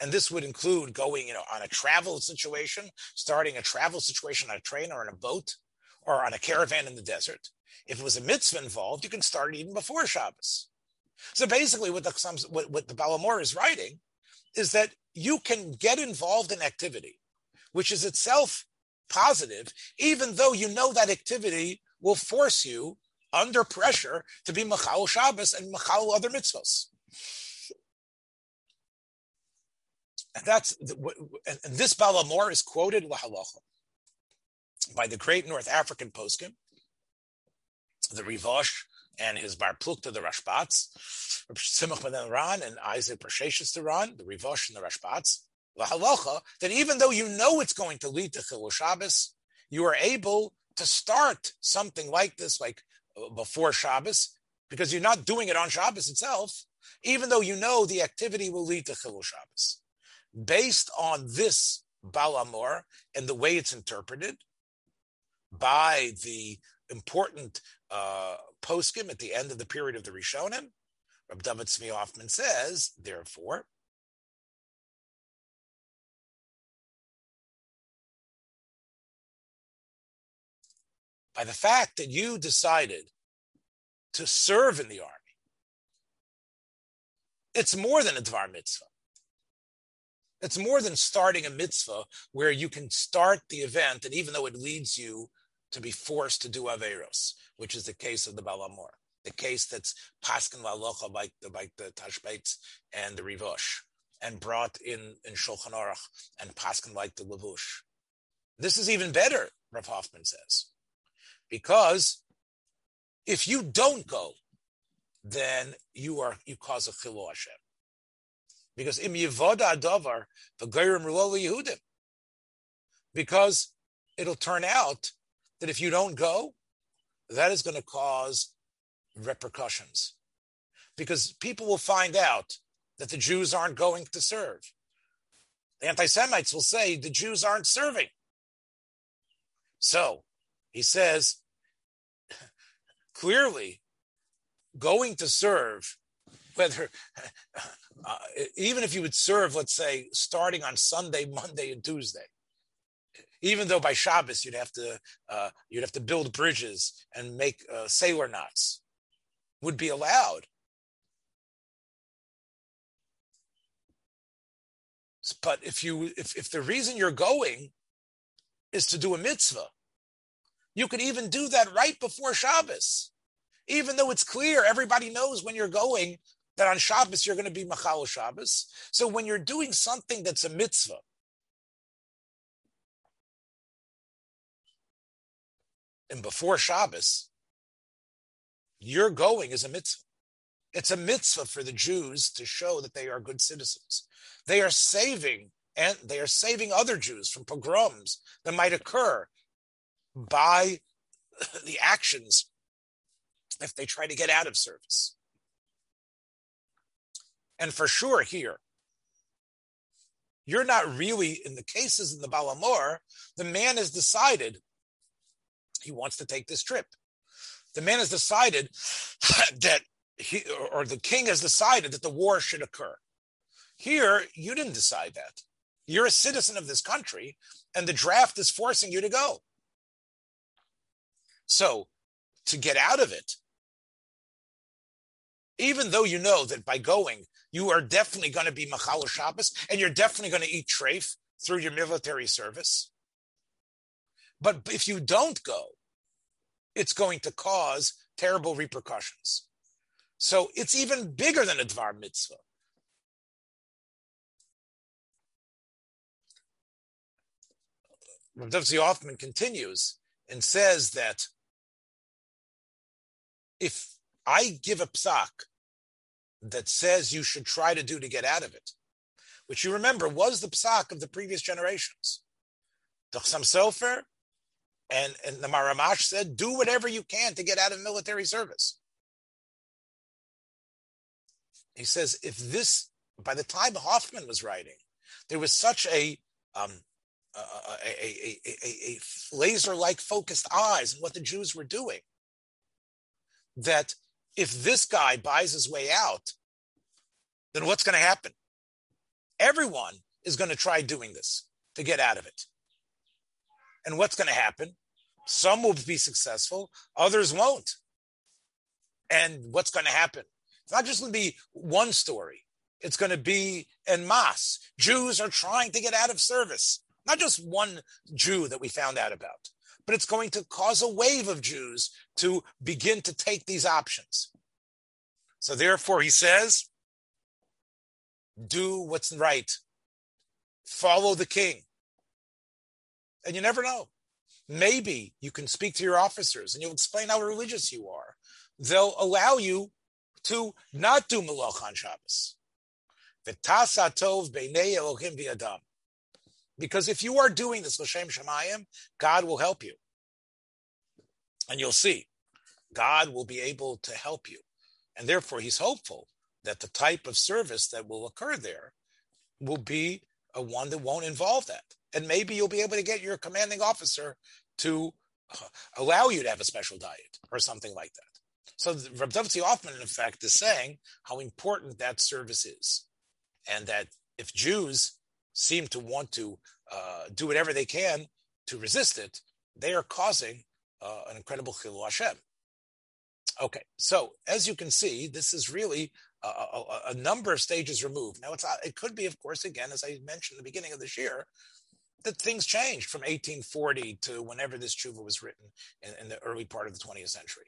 B: and this would include going you know on a travel situation, starting a travel situation on a train or on a boat or on a caravan in the desert. If it was a mitzvah involved, you can start it even before Shabbos. So basically, what the what, what the Baal HaMaor is writing is that you can get involved in activity, which is itself positive, even though you know that activity will force you under pressure to be Machal Shabbos and Machal other mitzvahs. And that's and this Baal HaMaor is quoted by the great North African poskim, the Rivosh and his Bar Plukta, the Rashbats, Simach ben Ran and Isaac Prashashis the Ran, the Rivosh and the Rashbats, the halacha, that even though you know it's going to lead to Chilul Shabbos, you are able to start something like this, like uh, before Shabbos, because you're not doing it on Shabbos itself, even though you know the activity will lead to Chilul Shabbos. Based on this Baal HaMaor and the way it's interpreted by the important uh, poskim at the end of the period of the Rishonim, Rab David Tzvi Hoffman says, therefore, by the fact that you decided to serve in the army, it's more than a Dvar mitzvah. It's more than starting a mitzvah where you can start the event, and even though it leads you to be forced to do Averos, which is the case of the Baal HaMaor, the case that's Paskin Lalocha like the, like the Tashbates and the Rivosh, and brought in in Shulchan Aruch and Paskin like the Lavush. This is even better, Rav Hoffman says, because if you don't go, then you are you cause a chilul Hashem. Because im yivoda adavar v'geirim Yehudim. Because it'll turn out that if you don't go, that is going to cause repercussions. Because people will find out that the Jews aren't going to serve. The anti Semites will say the Jews aren't serving. So he says, *laughs* clearly, going to serve, whether, *laughs* uh, even if you would serve, let's say, starting on Sunday, *laughs* Monday, and Tuesday, even though by Shabbos you'd have to uh, you'd have to build bridges and make uh, sailor knots, would be allowed. But if you if, if the reason you're going is to do a mitzvah, you could even do that right before Shabbos, even though it's clear everybody knows when you're going that on Shabbos you're going to be Machal Shabbos. So when you're doing something that's a mitzvah, and before Shabbos, you're going as a mitzvah. It's a mitzvah for the Jews to show that they are good citizens. They are saving and they are saving other Jews from pogroms that might occur by *laughs* the actions if they try to get out of service. And for sure here, you're not really, in the cases in the Baal HaMaor, the man has decided he wants to take this trip. The man has decided *laughs* that he, or the king has decided that the war should occur. Here, you didn't decide that. You're a citizen of this country, and the draft is forcing you to go. So, to get out of it, even though you know that by going, you are definitely going to be Machal Shabbos, and you're definitely going to eat treif through your military service. But if you don't go, it's going to cause terrible repercussions. So it's even bigger than a Dvar mitzvah. Rav Hoffman continues and says that if I give a psak that says you should try to do to get out of it, which you remember was the psak of the previous generations. The Chassam Sofer and, and the Maramash said, do whatever you can to get out of military service. He says, if this, by the time Hoffman was writing, there was such a um, a, a, a, a laser-like focused eyes on what the Jews were doing. That if this guy buys his way out, then what's going to happen? Everyone is going to try doing this to get out of it. And what's going to happen? Some will be successful, others won't. And what's going to happen? It's not just going to be one story. It's going to be en masse. Jews are trying to get out of service. Not just one Jew that we found out about, but it's going to cause a wave of Jews to begin to take these options. So therefore, he says, do what's right. Follow the king. And you never know. Maybe you can speak to your officers and you'll explain how religious you are. They'll allow you to not do Malach on Shabbos. V'tasatov b'nei Elohim. Because if you are doing this L'Shem Shemayim, God will help you. And you'll see, God will be able to help you. And therefore, he's hopeful that the type of service that will occur there will be a one that won't involve that. And maybe you'll be able to get your commanding officer to uh, allow you to have a special diet or something like that. So Rab Dovzi Hoffman, in fact, is saying how important that service is. And that if Jews seem to want to uh, do whatever they can to resist it, they are causing uh, an incredible chilul Hashem. Okay, so as you can see, this is really a, a, a, number of stages removed. Now, it's it could be, of course, again, as I mentioned at the beginning of this year, that things changed from 1840 to whenever this tshuva was written in, in the early part of the 20th century.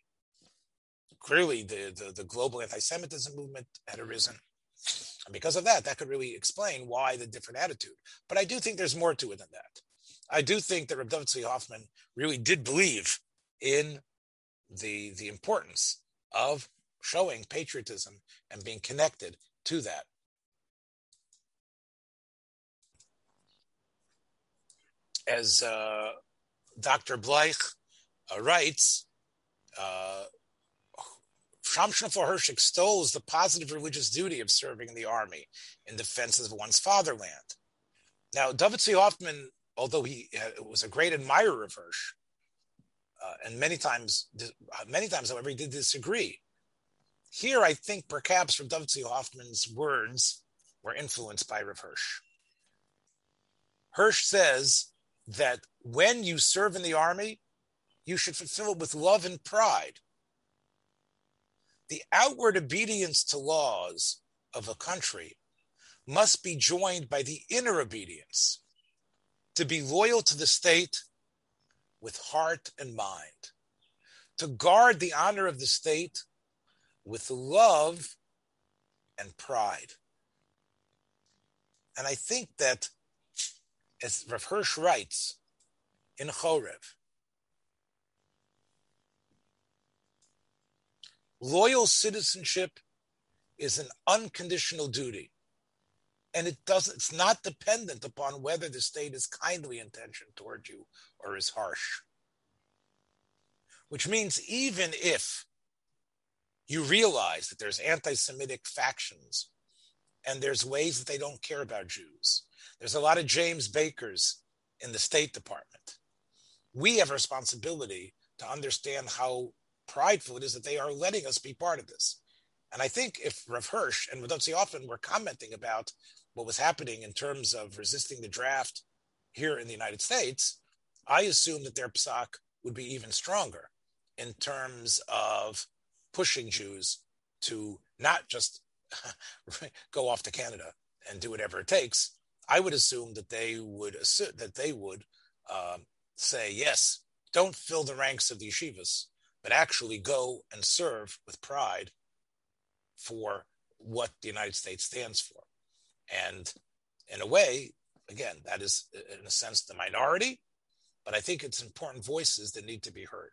B: Clearly, the, the, the global anti-Semitism movement had arisen. And because of that, that could really explain why the different attitude. But I do think there's more to it than that. I do think that Reb Tzvi Hoffman really did believe in the the importance of showing patriotism and being connected to that. As uh, Dr. Bleich uh, writes, uh, Shamshon Hirsch extols the positive religious duty of serving in the army in defense of one's fatherland. Now, David Tzvi Hoffman, although he was a great admirer of Hirsch, uh, and many times, many times, however, he did disagree. Here, I think perhaps from David Tzvi Hoffman's words were influenced by Hirsch. Hirsch says that when you serve in the army, you should fulfill it with love and pride the outward obedience to laws of a country must be joined by the inner obedience to be loyal to the state with heart and mind, to guard the honor of the state with love and pride. And I think that, as Rav Hirsch writes in Chorev, loyal citizenship is an unconditional duty. And it doesn't, it's not dependent upon whether the state is kindly intentioned toward you or is harsh. Which means even if you realize that there's anti-Semitic factions and there's ways that they don't care about Jews. There's a lot of James Bakers in the State Department. We have a responsibility to understand how prideful it is that they are letting us be part of this. And I think if Rev Hirsch and David Tzvi Hoffman were commenting about what was happening in terms of resisting the draft here in the United States, I assume that their psak would be even stronger in terms of pushing Jews to not just *laughs* go off to Canada and do whatever it takes. I would assume that they would assume that they would um, say yes. Don't fill the ranks of the yeshivas, but actually go and serve with pride for what the United States stands for. And in a way, again, that is in a sense the minority, but I think it's important voices that need to be heard.